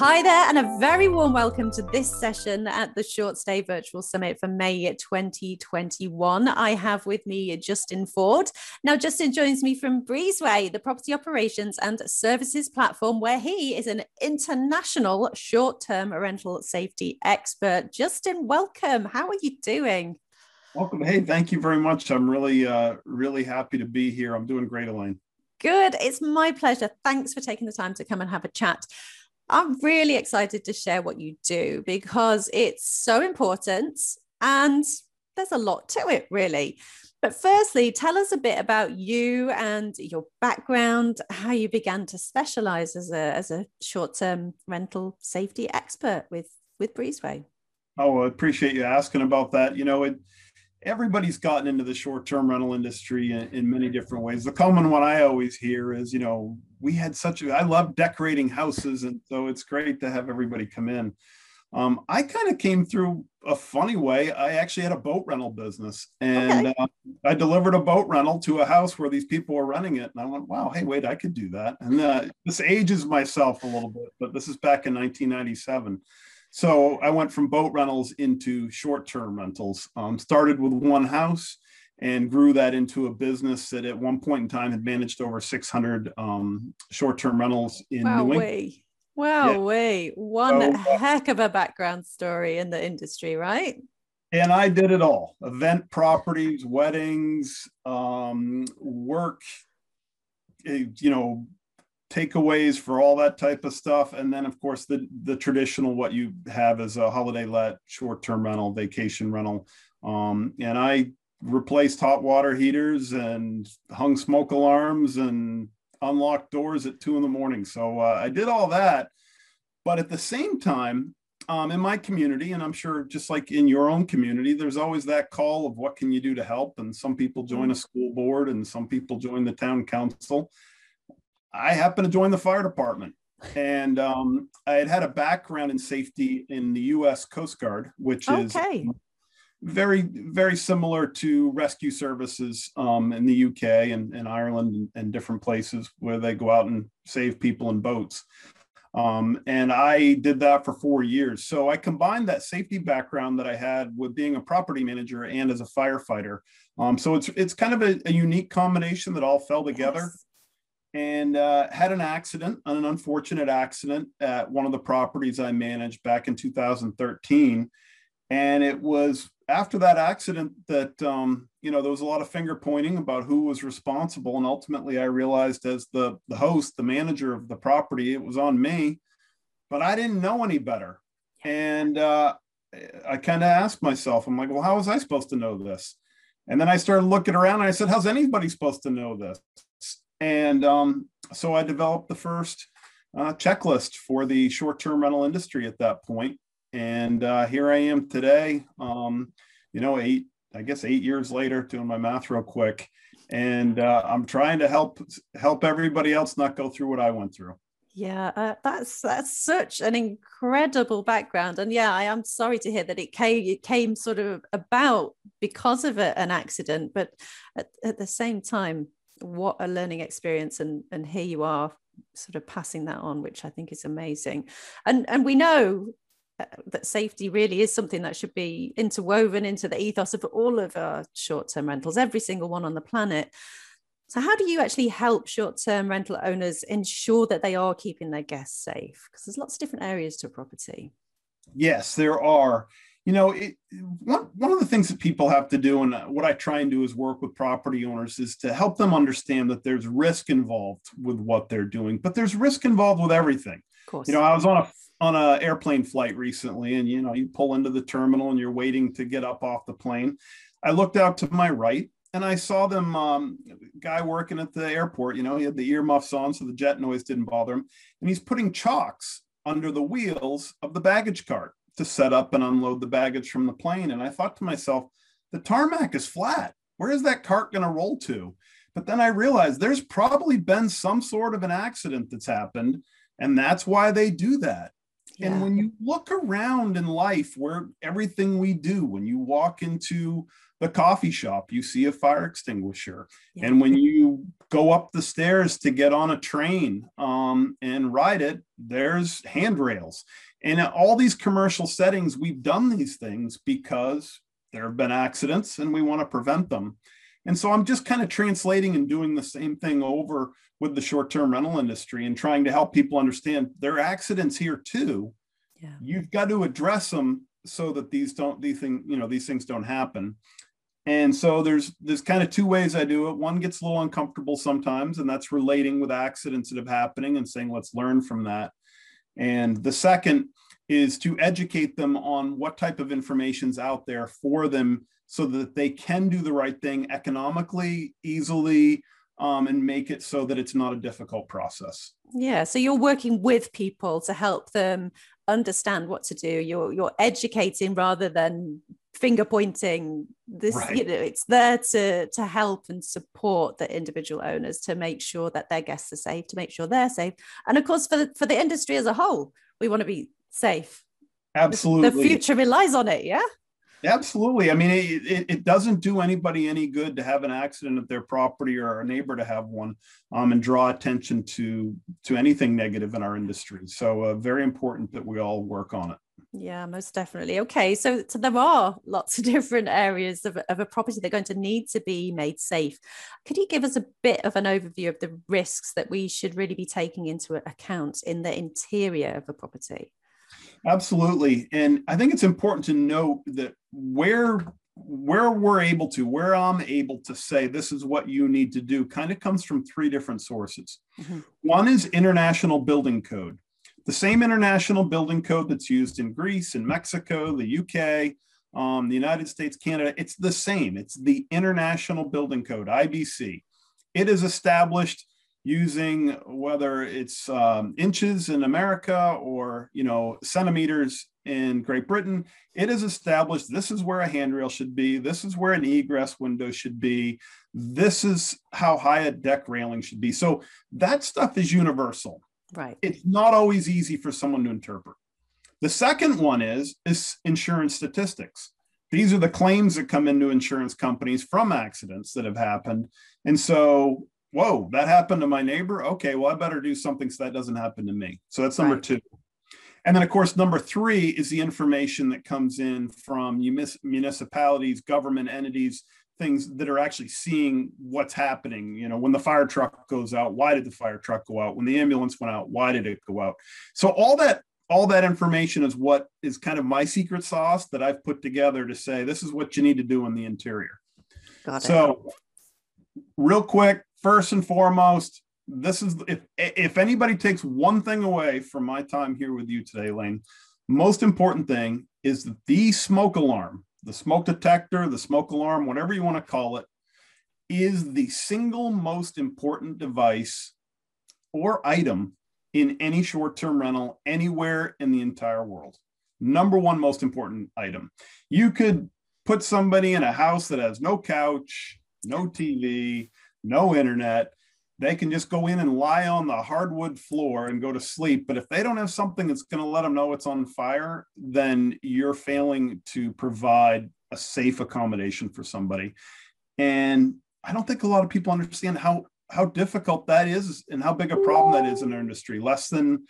Hi there, and a very warm welcome to this session at the Short Stay Virtual Summit for May 2021. I have with me Justin Ford. Now, Justin joins me from Breezeway, the property operations and services platform, where he is an international short term rental safety expert. Justin, welcome. How are you doing? Welcome. Hey, thank you very much. I'm really, uh, really happy to be here. I'm doing great, Elaine. Good. It's my pleasure. Thanks for taking the time to come and have a chat. I'm really excited to share what you do because it's so important and there's a lot to it, really. But firstly, tell us a bit about you and your background, how you began to specialize as a, as a short-term rental safety expert with, with Breezeway. Oh, I appreciate you asking about that. You know, it, everybody's gotten into the short-term rental industry in, in, many different ways. The common one I always hear is, you know, we had such a I love decorating houses, and so it's great to have everybody come in. Um, I kind of came through a funny way. I actually had a boat rental business, and okay. uh, I delivered a boat rental to a house where these people were running it, and I went, "Wow, hey, wait, I could do that." And uh, this ages myself a little bit, but this is back in 1997. So I went from boat rentals into short-term rentals. Um, started with one house and grew that into a business that at one point in time had managed over 600 um, short-term rentals in wow, New England. Wow, yeah. way. One so, uh, heck of a background story in the industry, right? And I did it all event properties, weddings, um, work, eh, you know, takeaways for all that type of stuff. And then, of course, the, the traditional what you have is a holiday let, short term rental, vacation rental. Um, and I replaced hot water heaters and hung smoke alarms and unlocked doors at two in the morning. So uh, I did all that. But at the same time, um, in my community, and I'm sure just like in your own community, there's always that call of what can you do to help. And some people join a school board and some people join the town council. I happen to join the fire department. And um, I had had a background in safety in the U.S. Coast Guard, which is okay very very similar to rescue services um, in the UK and, and Ireland and, and, different places where they go out and save people in boats. Um, and I did that for four years. So I combined that safety background that I had with being a property manager and as a firefighter. Um, so it's it's kind of a, a, unique combination that all fell together. Yes. And uh, had an accident, an unfortunate accident at one of the properties I managed back in 2013 and it was after that accident that um, you know there was a lot of finger pointing about who was responsible and ultimately i realized as the the host the manager of the property it was on me but i didn't know any better. And uh, i kind of asked myself i'm like well how was i supposed to know this? And then i started looking around and i said how's anybody supposed to know this? And um, so i developed the first uh, checklist for the short-term rental industry at that point and uh, here I am today. Um, you know, eight, I guess eight years later, doing my math real quick, and uh, I'm trying to help help everybody else not go through what I went through. Yeah, uh, that's that's such an incredible background, and yeah, I am sorry to hear that it came it came sort of about because of a, an accident, but at, at the same time, what a learning experience, and and here you are, sort of passing that on, which I think is amazing, and and we know Uh, that safety really is something that should be interwoven into the ethos of all of our short-term rentals, every single one on the planet. So, how do you actually help short-term rental owners ensure that they are keeping their guests safe? Because there's lots of different areas to a property. Yes, there are. You know, it, one one of the things that people have to do, and uh, what I try and do is work with property owners, is to help them understand that there's risk involved with what they're doing, but there's risk involved with everything. Of course. You know, I was on a on an airplane flight recently, and you know, you pull into the terminal and you're waiting to get up off the plane. I looked out to my right and I saw them um, guy working at the airport. You know, he had the earmuffs on, so the jet noise didn't bother him, and he's putting chocks under the wheels of the baggage cart to set up and unload the baggage from the plane. And I thought to myself, the tarmac is flat. Where is that cart going to roll to? But then I realized there's probably been some sort of an accident that's happened, and that's why they do that. Yeah. And when you look around in life where everything we do, when you walk into the coffee shop, you see a fire extinguisher. Yeah. And when you go up the stairs to get on a train um, and ride it, there's handrails. And all these commercial settings, we've done these things because there have been accidents and we want to prevent them. And so I'm just kind of translating and doing the same thing over with the short term rental industry and trying to help people understand there are accidents here too. Yeah. You've got to address them so that these don't these things you know these things don't happen and so there's there's kind of two ways i do it one gets a little uncomfortable sometimes and that's relating with accidents that have happening and saying let's learn from that and the second is to educate them on what type of information's out there for them so that they can do the right thing economically easily um, and make it so that it's not a difficult process. Yeah so you're working with people to help them understand what to do. You're you're educating rather than finger pointing this right. you know it's there to to help and support the individual owners to make sure that their guests are safe to make sure they're safe. And of course for the, for the industry as a whole we want to be safe. Absolutely. the future relies on it yeah Absolutely. I mean, it, it, doesn't do anybody any good to have an accident at their property or a neighbor to have one um, and draw attention to to anything negative in our industry. So, uh, very important that we all work on it. Yeah, most definitely. Okay, so, so there are lots of different areas of, of a property that are going to need to be made safe. Could you give us a bit of an overview of the risks that we should really be taking into account in the interior of a property? Absolutely. And I think it's important to note that where where we're able to, where I'm able to say this is what you need to do, kind of comes from three different sources. Mm-hmm. One is international building code, the same international building code that's used in Greece and Mexico, the UK, um, the United States, Canada. It's the same. It's the International Building Code, IBC. It is established using whether it's um, inches in America or you know centimeters in Great Britain, it is established this is where a handrail should be, this is where an egress window should be, this is how high a deck railing should be. So that stuff is universal. Right. It's not always easy for someone to interpret. The second one is is insurance statistics. These are the claims that come into insurance companies from accidents that have happened. And so whoa, that happened to my neighbor. Okay, well, I better do something so that doesn't happen to me. So that's number right. two. And then, of course, number three is the information that comes in from municipalities, government entities, things that are actually seeing what's happening. You know, when the fire truck goes out, why did the fire truck go out? When the ambulance went out, why did it go out? So all that all that information is what is kind of my secret sauce that I've put together to say this is what you need to do in the interior. Got it. So, real quick, first and foremost, this is if if anybody takes one thing away from my time here with you today, Elaine, most important thing is the smoke alarm, the smoke detector, the smoke alarm, whatever you want to call it, is the single most important device or item in any short-term rental anywhere in the entire world. Number one most important item. You could put somebody in a house that has no couch, no TV, no internet. They can just go in and lie on the hardwood floor and go to sleep. But if they don't have something that's going to let them know it's on fire, then you're failing to provide a safe accommodation for somebody. And I don't think a lot of people understand how how difficult that is and how big a problem that is in our industry. Less than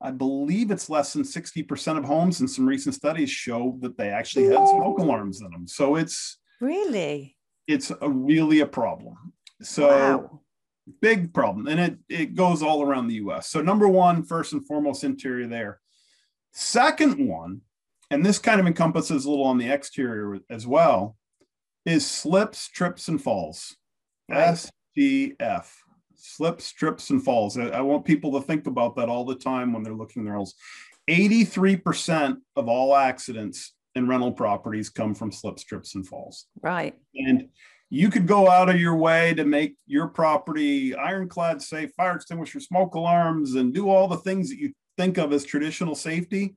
I believe it's less than 60% of homes in some recent studies show that they actually had smoke alarms in them. So it's really it's a really a problem. So wow. big problem. And it, it goes all around the US. So number one, first and foremost, interior there. Second one, and this kind of encompasses a little on the exterior as well, is slips, trips, and falls. Right. STF. Slips, trips, and falls. I, I, want people to think about that all the time when they're looking their holes. 83% of all accidents in rental properties come from slips, trips, and falls. Right. And you could go out of your way to make your property ironclad safe, fire extinguisher, smoke alarms, and do all the things that you think of as traditional safety.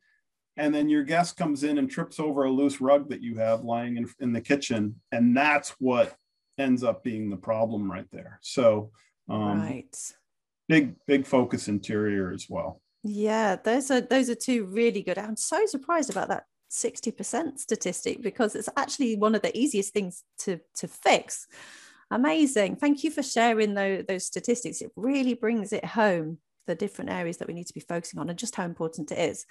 And then your guest comes in and trips over a loose rug that you have lying in, in the kitchen. And that's what ends up being the problem right there. So, um, right. Big, big focus interior as well. Yeah, those are those are two really good. I'm so surprised about that 60% statistic because it's actually one of the easiest things to, to fix. Amazing. Thank you for sharing those, those statistics. It really brings it home the different areas that we need to be focusing on and just how important it is.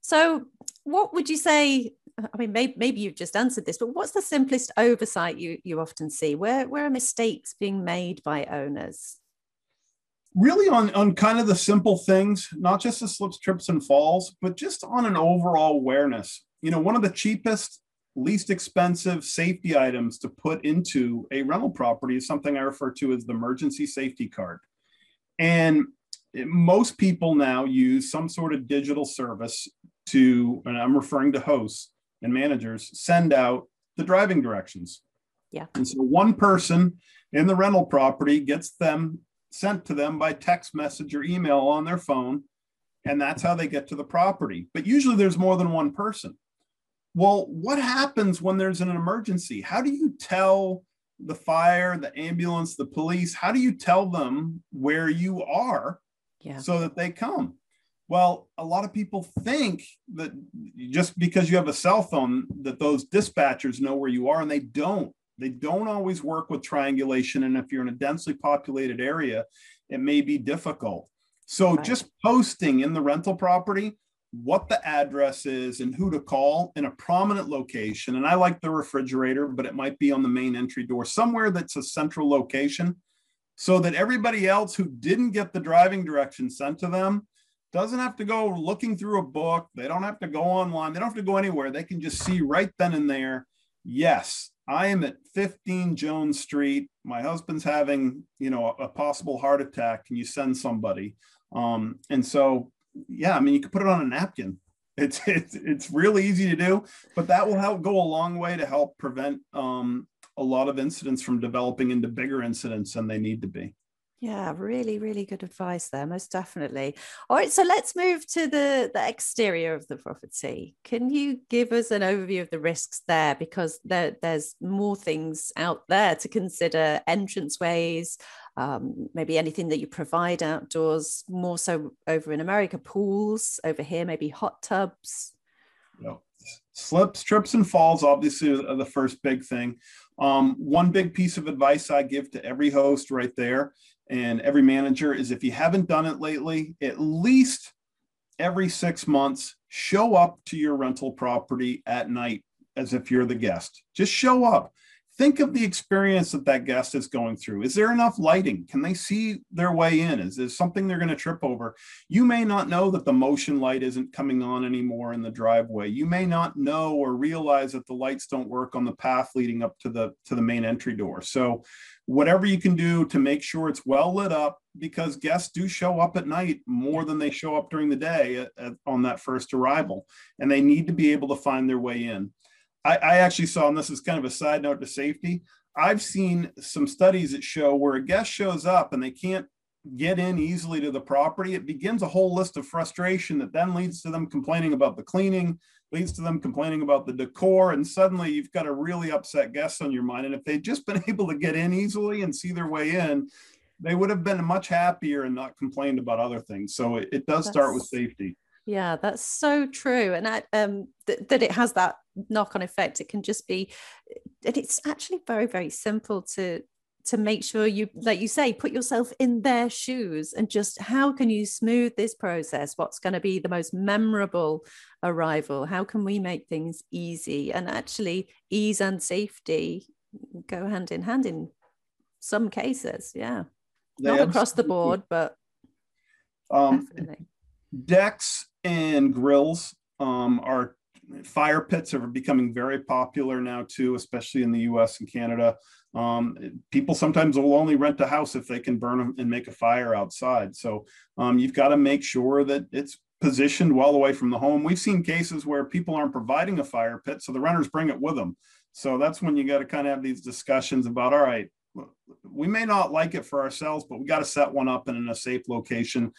So, what would you say? I mean, maybe, maybe you've just answered this, but what's the simplest oversight you, you often see? Where, where are mistakes being made by owners? Really, on, on kind of the simple things, not just the slips, trips, and falls, but just on an overall awareness. You know, one of the cheapest, least expensive safety items to put into a rental property is something I refer to as the emergency safety card. And most people now use some sort of digital service to, and I'm referring to hosts and managers, send out the driving directions. Yeah. And so one person in the rental property gets them sent to them by text message or email on their phone. And that's how they get to the property. But usually there's more than one person. Well, what happens when there's an emergency? How do you tell the fire, the ambulance, the police? How do you tell them where you are yeah. so that they come? Well, a lot of people think that just because you have a cell phone, that those dispatchers know where you are, and they don't. They don't always work with triangulation. And if you're in a densely populated area, it may be difficult. So right. just posting in the rental property what the address is and who to call in a prominent location. And I like the refrigerator, but it might be on the main entry door, somewhere that's a central location, so that everybody else who didn't get the driving directions sent to them doesn't have to go looking through a book. They don't have to go online. They don't have to go anywhere. They can just see right then and there. Yes, I am at 15 Jones Street. My husband's having, you know, a, possible heart attack. Can you send somebody? Um, and so, yeah, I mean, you could put it on a napkin. It's, it's it's really easy to do, but that will help go a long way to help prevent um, a lot of incidents from developing into bigger incidents than they need to be. Yeah, really, really good advice there, most definitely. All right, so let's move to the, the exterior of the property. Can you give us an overview of the risks there? Because there, there's more things out there to consider entranceways, um, maybe anything that you provide outdoors, more so over in America, pools, over here, maybe hot tubs. Yeah. Slips, trips, and falls, obviously, are the first big thing. Um, one big piece of advice I give to every host right there and every manager is if you haven't done it lately, at least every six months, show up to your rental property at night as if you're the guest. Just show up think of the experience that that guest is going through. Is there enough lighting? Can they see their way in? Is there something they're going to trip over? You may not know that the motion light isn't coming on anymore in the driveway. You may not know or realize that the lights don't work on the path leading up to the to the main entry door. So whatever you can do to make sure it's well lit up because guests do show up at night more than they show up during the day at, at, on that first arrival and they need to be able to find their way in I, I actually saw, and this is kind of a side note to safety. I've seen some studies that show where a guest shows up and they can't get in easily to the property, it begins a whole list of frustration that then leads to them complaining about the cleaning, leads to them complaining about the decor, and suddenly you've got a really upset guest on your mind. And if they'd just been able to get in easily and see their way in, they would have been much happier and not complained about other things. So it, it does That's... start with safety. Yeah, that's so true. And that, um, th- that it has that knock on effect. It can just be, and it's actually very, very simple to to make sure you like you say put yourself in their shoes and just how can you smooth this process what's going to be the most memorable arrival how can we make things easy and actually ease and safety go hand in hand in some cases yeah they not across the board but um, definitely. decks and grills um, are fire pits are becoming very popular now too, especially in the U.S. and Canada. Um, people sometimes will only rent a house if they can burn and make a fire outside. So um, you've got to make sure that it's positioned well away from the home. We've seen cases where people aren't providing a fire pit, so the renters bring it with them. So that's when you got to kind of have these discussions about, all right, we may not like it for ourselves, but we got to set one up in a safe location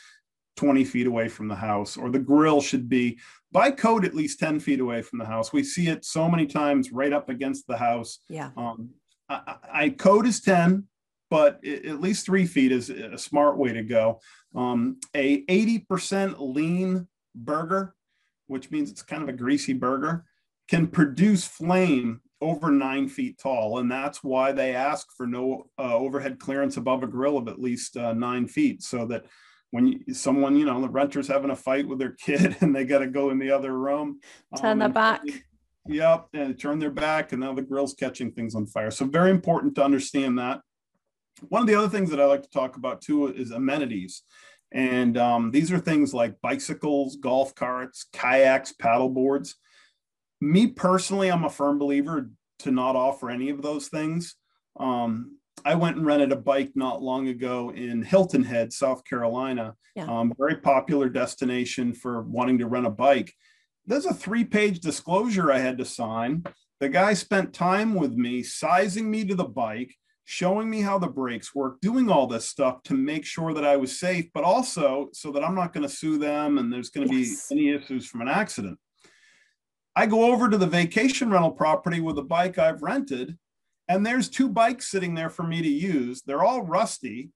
20 feet away from the house, or the grill should be by code at least 10 feet away from the house. We see it so many times right up against the house. Yeah. Um, I, I, code is 10, but it, at least three feet is a smart way to go. Um, a 80% lean burger, which means it's kind of a greasy burger, can produce flame over nine feet tall. And that's why they ask for no uh, overhead clearance above a grill of at least uh, nine feet so that when you, someone, you know, the renter's having a fight with their kid and they got to go in the other room, turn um, their back. Yep, and turn their back, and now the grill's catching things on fire. So very important to understand that. One of the other things that I like to talk about too is amenities. And um, these are things like bicycles, golf carts, kayaks, paddle boards me personally, I'm a firm believer to not offer any of those things. Um, I went and rented a bike not long ago in Hilton Head, South Carolina. Yeah. Um, very popular destination for wanting to rent a bike. There's a three page disclosure I had to sign. The guy spent time with me, sizing me to the bike, showing me how the brakes work, doing all this stuff to make sure that I was safe, but also so that I'm not going to sue them and there's going to yes. be any issues from an accident. I go over to the vacation rental property with the bike I've rented, and there's two bikes sitting there for me to use. They're all rusty.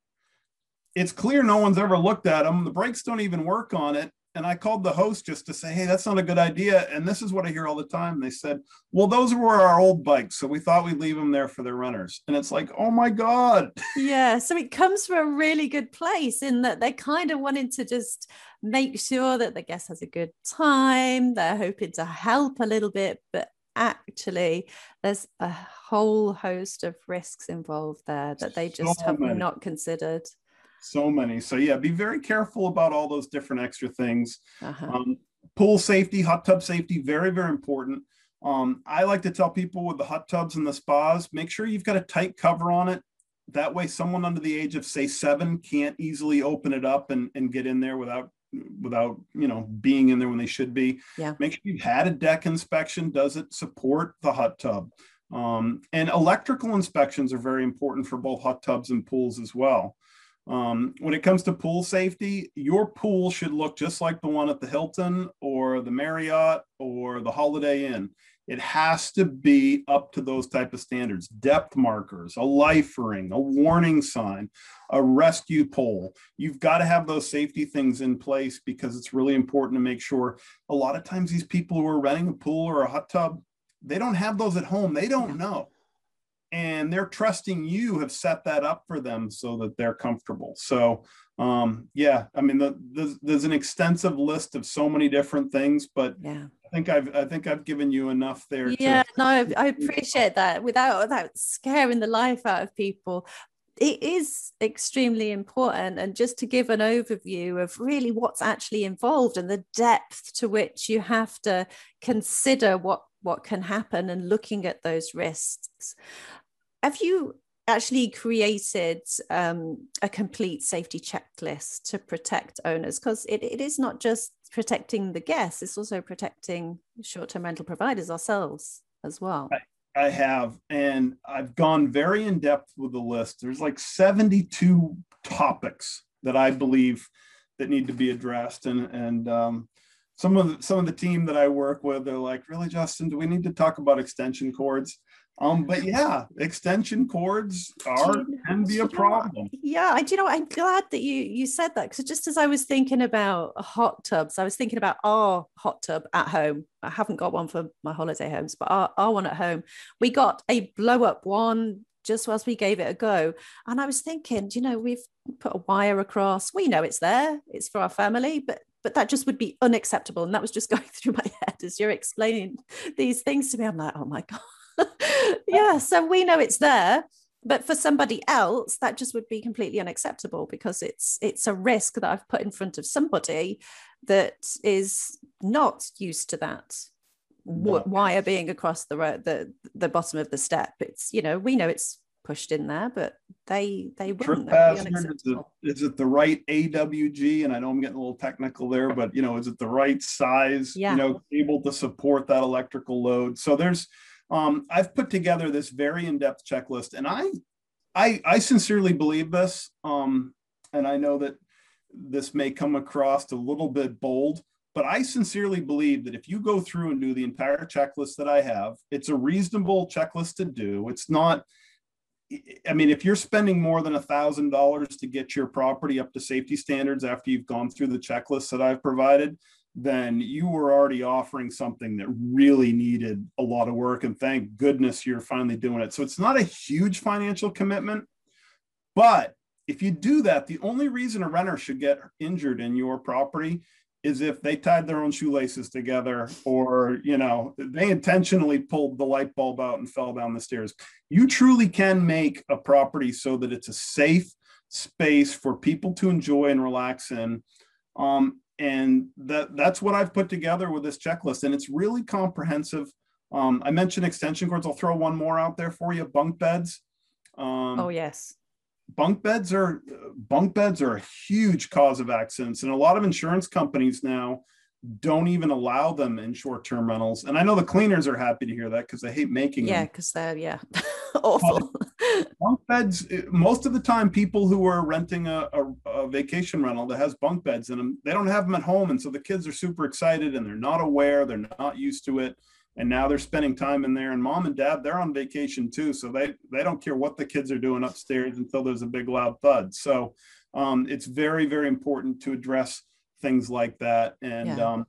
It's clear no one's ever looked at them. The brakes don't even work on it and I called the host just to say, hey, that's not a good idea. And this is what I hear all the time. They said, well, those were our old bikes. So we thought we'd leave them there for the runners. And it's like, oh my God. Yeah. So it comes from a really good place in that they kind of wanted to just make sure that the guest has a good time. They're hoping to help a little bit, but actually there's a whole host of risks involved there that they just so have many. not considered so many. So yeah, be very careful about all those different extra things. Uh-huh. Um, pool safety, hot tub safety, very very important. Um, I like to tell people with the hot tubs and the spas, make sure you've got a tight cover on it. That way, someone under the age of say seven can't easily open it up and, and get in there without without you know being in there when they should be. Yeah. Make sure you've had a deck inspection. Does it support the hot tub? Um, and electrical inspections are very important for both hot tubs and pools as well. Um, when it comes to pool safety, your pool should look just like the one at the Hilton or the Marriott or the Holiday Inn. It has to be up to those type of standards. Depth markers, a life ring, a warning sign, a rescue pole. You've got to have those safety things in place because it's really important to make sure. A lot of times, these people who are renting a pool or a hot tub, they don't have those at home. They don't know and they're trusting you have set that up for them so that they're comfortable so um yeah i mean the, the, there's an extensive list of so many different things but yeah. I think i've i think i've given you enough there yeah to- no i appreciate that. Without without scaring the life out of people it is extremely important. And just to give an overview of really what's actually involved and the depth to which you have to consider what what can happen and looking at those risks. Have you actually created um, a complete safety checklist to protect owners? Because it, it is not just protecting the guests, it's also protecting short term rental providers ourselves as well. I, I have, and I've gone very in depth with the list. There's like 72 topics that I believe that need to be addressed, and and um, some of the, some of the team that I work with, they're like, really, Justin, do we need to talk about extension cords? Um, but yeah, extension cords are can be a problem. Yeah, I do you know. I'm glad that you you said that because just as I was thinking about hot tubs, I was thinking about our hot tub at home. I haven't got one for my holiday homes, but our, our one at home, we got a blow up one just whilst we gave it a go. And I was thinking, you know, we've put a wire across. We know it's there. It's for our family, but but that just would be unacceptable. And that was just going through my head as you're explaining these things to me. I'm like, oh my god yeah, so we know it's there, but for somebody else, that just would be completely unacceptable because it's it's a risk that I've put in front of somebody that is not used to that no. wire being across the road, the the bottom of the step. It's you know we know it's pushed in there, but they they wouldn't. Is it, is it the right AWG? And I know I'm getting a little technical there, but you know, is it the right size? Yeah. You know, able to support that electrical load. So there's um, I've put together this very in-depth checklist, and I, I, I sincerely believe this, um, and I know that this may come across a little bit bold, but I sincerely believe that if you go through and do the entire checklist that I have, it's a reasonable checklist to do. It's not. I mean, if you're spending more than a thousand dollars to get your property up to safety standards after you've gone through the checklist that I've provided, then you were already offering something that really needed a lot of work. And thank goodness you're finally doing it. So it's not a huge financial commitment. But if you do that, the only reason a renter should get injured in your property is if they tied their own shoelaces together or you know they intentionally pulled the light bulb out and fell down the stairs you truly can make a property so that it's a safe space for people to enjoy and relax in um, and that that's what i've put together with this checklist. And it's really comprehensive. Um, i mentioned extension cords. I'll throw one more out there for you. Bunk beds. Um, oh yes. bunk beds are bunk beds are a huge cause of accidents. And a lot of insurance companies now don't even allow them in short-term rentals. And i know the cleaners are happy to hear that because they hate making yeah because they're yeah awful. Bunk beds most of the time people who are renting a, a, a, vacation rental that has bunk beds in them they don't have them at home and so the kids are super excited and they're not aware they're not used to it and now they're spending time in there. And mom and dad they're on vacation too so they they don't care what the kids are doing upstairs until there's a big loud thud. So um, it's very very important to address things like that and yeah. um,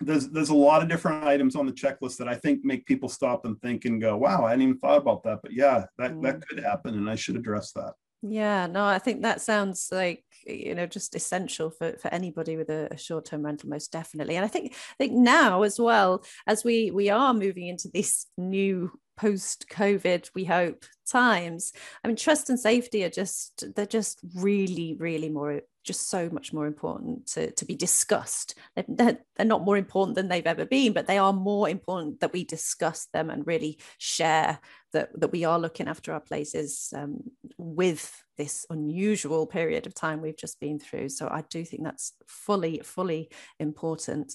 there's there's a lot of different items on the checklist that I think make people stop and think and go, wow, I hadn't even thought about that. But yeah, that, mm. that could happen and I should address that. Yeah, no, I think that sounds like you know just essential for, for anybody with a, a short-term rental, most definitely. And I think I think now as well as we we are moving into this new post-COVID, we hope times. I mean, trust and safety are just they're just really, really more just so much more important to, to be discussed. They're, they're not more important than they've ever been, but they are more important that we discuss them and really share that, that we are looking after our places um, with this unusual period of time we've just been through. So I do think that's fully, fully important.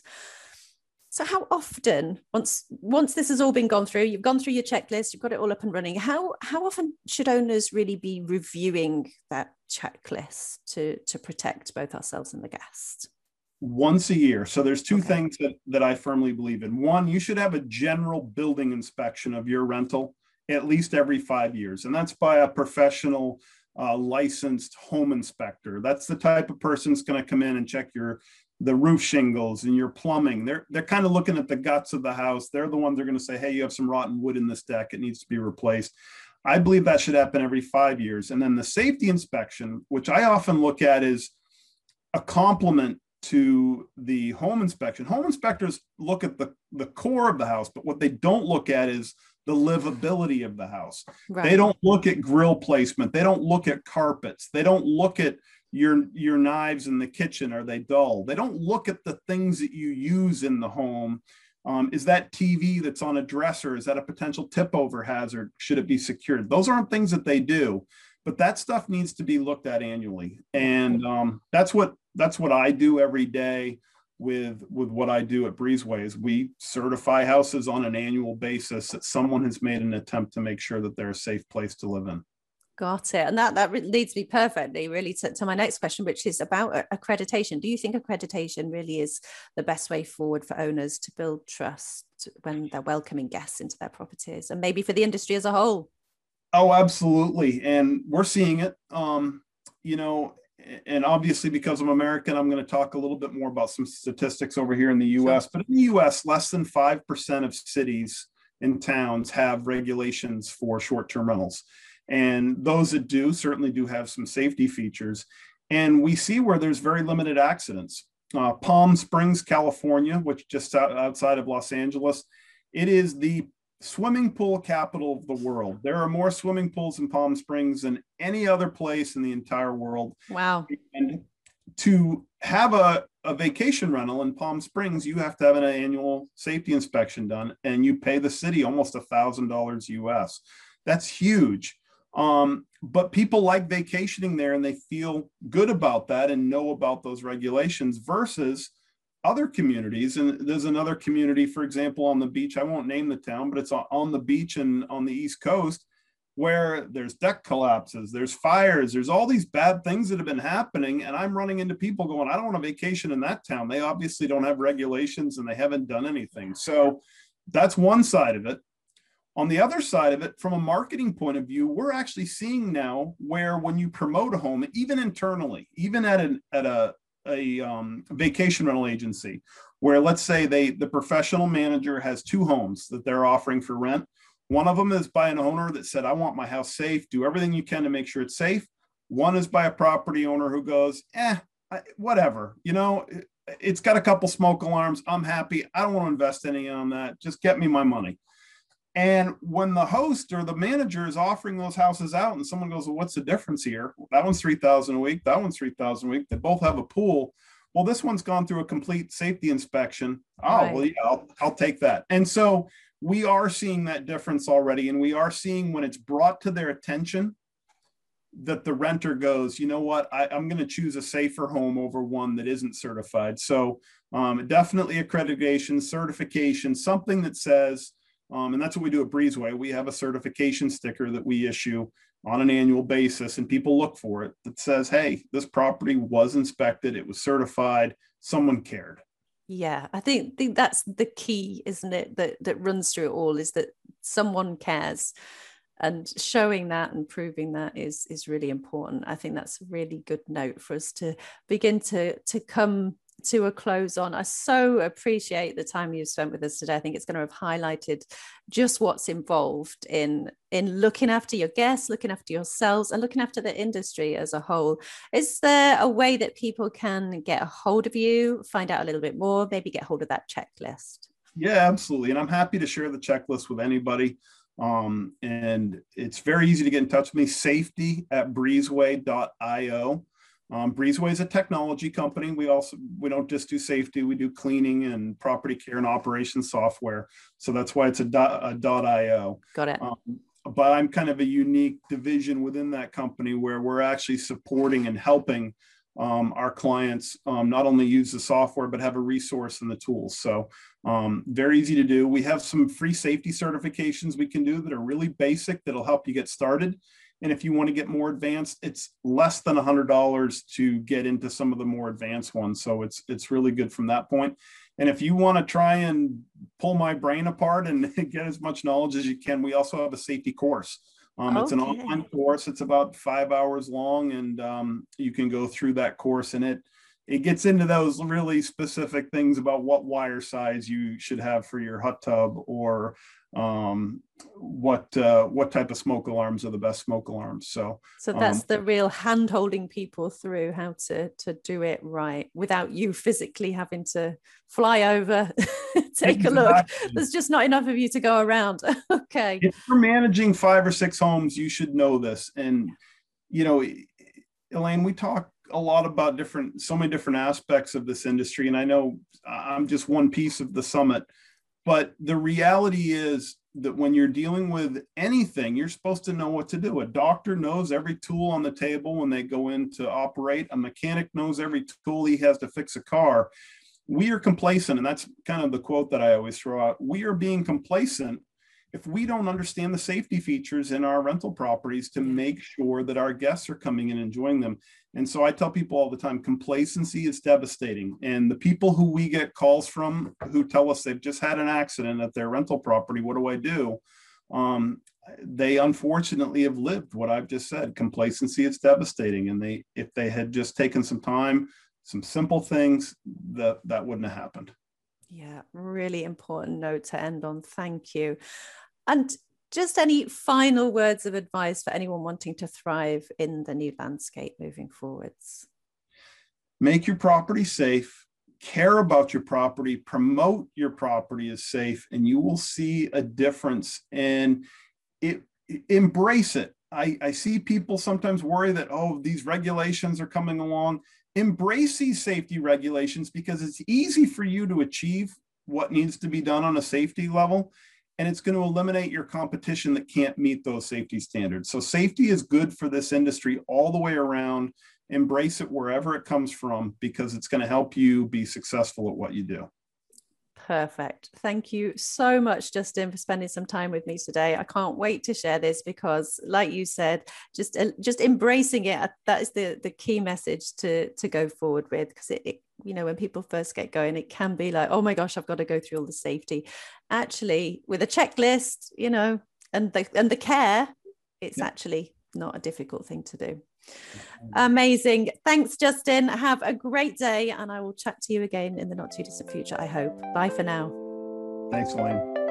So how often, once once this has all been gone through, you've gone through your checklist, you've got it all up and running. How how often should owners really be reviewing that checklist to to protect both ourselves and the guest? Once a year. So there's two okay. things that, that I firmly believe in. One, you should have a general building inspection of your rental at least every five years, and that's by a professional uh, licensed home inspector. That's the type of person that's going to come in and check your the roof shingles and your plumbing. They're they're kind of looking at the guts of the house. They're the ones that are going to say, "Hey, you have some rotten wood in this deck. It needs to be replaced." I believe that should happen every five years. And then the safety inspection, which I often look at is a complement to the home inspection. Home inspectors look at the, the core of the house, but what they don't look at is the livability of the house. Right. They don't look at grill placement. They don't look at carpets. They don't look at your your knives in the kitchen are they dull? They don't look at the things that you use in the home. Um, is that tv that's on a dresser? Is that a potential tip over hazard? Should it be secured? Those aren't things that they do but that stuff needs to be looked at annually. And um, that's what that's what i do every day with with what i do at breezeways we certify houses on an annual basis that someone has made an attempt to make sure that they're a safe place to live in Got it. And that, that leads me perfectly really to, to my next question, which is about accreditation. Do you think accreditation really is the best way forward for owners to build trust when they're welcoming guests into their properties and maybe for the industry as a whole? Oh, absolutely. And we're seeing it. Um, you know, and obviously because I'm American, I'm going to talk a little bit more about some statistics over here in the US. But in the US, less than 5% of cities and towns have regulations for short term rentals. And those that do certainly do have some safety features. And we see where there's very limited accidents. Uh, Palm Springs, California, which just outside of Los Angeles, it is the swimming pool capital of the world. There are more swimming pools in Palm Springs than any other place in the entire world. Wow. And to have a, a vacation rental in Palm Springs, you have to have an annual safety inspection done and you pay the city almost a thousand dollars US. That's huge. Um, but people like vacationing there and they feel good about that and know about those regulations versus other communities. And there's another community, for example, on the beach. I won't name the town, but it's on the beach and on the East Coast where there's deck collapses, there's fires, there's all these bad things that have been happening. And I'm running into people going, I don't want a vacation in that town. They obviously don't have regulations and they haven't done anything. So that's one side of it. On the other side of it, from a marketing point of view, we're actually seeing now where when you promote a home, even internally, even at an at a a um, vacation rental agency, where let's say they the professional manager has two homes that they're offering for rent. One of them is by an owner that said, I want my house safe, do everything you can to make sure it's safe. One is by a property owner who goes, eh, whatever, you know, it's got a couple smoke alarms. I'm happy. I don't want to invest any on that. Just get me my money. And when the host or the manager is offering those houses out, and someone goes, "Well, what's the difference here? That one's three thousand a week. That one's three thousand a week. They both have a pool. Well, this one's gone through a complete safety inspection. Oh, right. well, yeah, I'll, I'll take that. And so we are seeing that difference already, and we are seeing when it's brought to their attention that the renter goes, you know what, I, am going to choose a safer home over one that isn't certified. So um, definitely accreditation, certification, something that says, um, and that's what we do at Breezeway. We have a certification sticker that we issue on an annual basis, and people look for it that says, hey, this property was inspected, it was certified, someone cared. Yeah, I think think that's the key, isn't it? That that runs through it all is that someone cares and showing that and proving that is is really important i think that's a really good note for us to begin to to come to a close on. I so appreciate the time you've spent with us today. I think it's going to have highlighted just what's involved in in looking after your guests looking after yourselves and looking after the industry as a whole. Is there a way that people can get a hold of you find out a little bit more maybe get hold of that checklist? Yeah absolutely and i'm happy to share the checklist with anybody. Um, and it's very easy to get in touch with me, safety at breezeway.io. Um, Breezeway is a technology company. We also we don't just do safety; we do cleaning and property care and operations software. So that's why it's a dot, a dot io. Got it. Um, but I'm kind of a unique division within that company where we're actually supporting and helping um, our clients um, not only use the software but have a resource and the tools. So um, very easy to do. We have some free safety certifications we can do that are really basic that'll help you get started. And if you want to get more advanced, it's less than $100 to get into some of the more advanced ones. So it's it's really good from that point. And if you want to try and pull my brain apart and get as much knowledge as you can, we also have a safety course. Um, okay. It's an online course. It's about five hours long, and um, you can go through that course. And it it gets into those really specific things about what wire size you should have for your hot tub or um, what uh, what type of smoke alarms are the best smoke alarms. So so that's um, the real hand holding people through how to to do it right without you physically having to fly over, take exactly. a look. There's just not enough of you to go around. okay. If you're managing five or six homes, you should know this. And you know, Elaine, we talk a lot about different so many different aspects of this industry and i know i'm just one piece of the summit but the reality is that when you're dealing with anything you're supposed to know what to do. A doctor knows every tool on the table when they go in to operate. A mechanic knows every tool he has to fix a car. We are complacent and that's kind of the quote that i always throw out. We are being complacent if we don't understand the safety features in our rental properties to make sure that our guests are coming and enjoying them. And so I tell people all the time complacency is devastating. And the people who we get calls from who tell us they've just had an accident at their rental property, what do I do? Um, they unfortunately have lived what I've just said. Complacency is devastating. And they if they had just taken some time, some simple things, that that wouldn't have happened. Yeah, really important note to end on. Thank you. And just any final words of advice for anyone wanting to thrive in the new landscape moving forwards? Make your property safe, care about your property, promote your property as safe, and you will see a difference. And it embrace it. I, I see people sometimes worry that, oh, these regulations are coming along. Embrace these safety regulations because it's easy for you to achieve what needs to be done on a safety level and it's going to eliminate your competition that can't meet those safety standards. So safety is good for this industry all the way around. Embrace it wherever it comes from because it's going to help you be successful at what you do. Perfect. Thank you so much, Justin, for spending some time with me today. I can't wait to share this because, like you said, just uh, just embracing it. That is the the key message to to go forward with because it, it you know when people first get going it can be like oh my gosh i've got to go through all the safety actually with a checklist you know and the and the care it's yeah. actually not a difficult thing to do. Mm-hmm. Amazing. Thanks, Justin. Have a great day, and I will chat to you again in the not too distant future, I hope. Bye for now. Thanks, Elaine.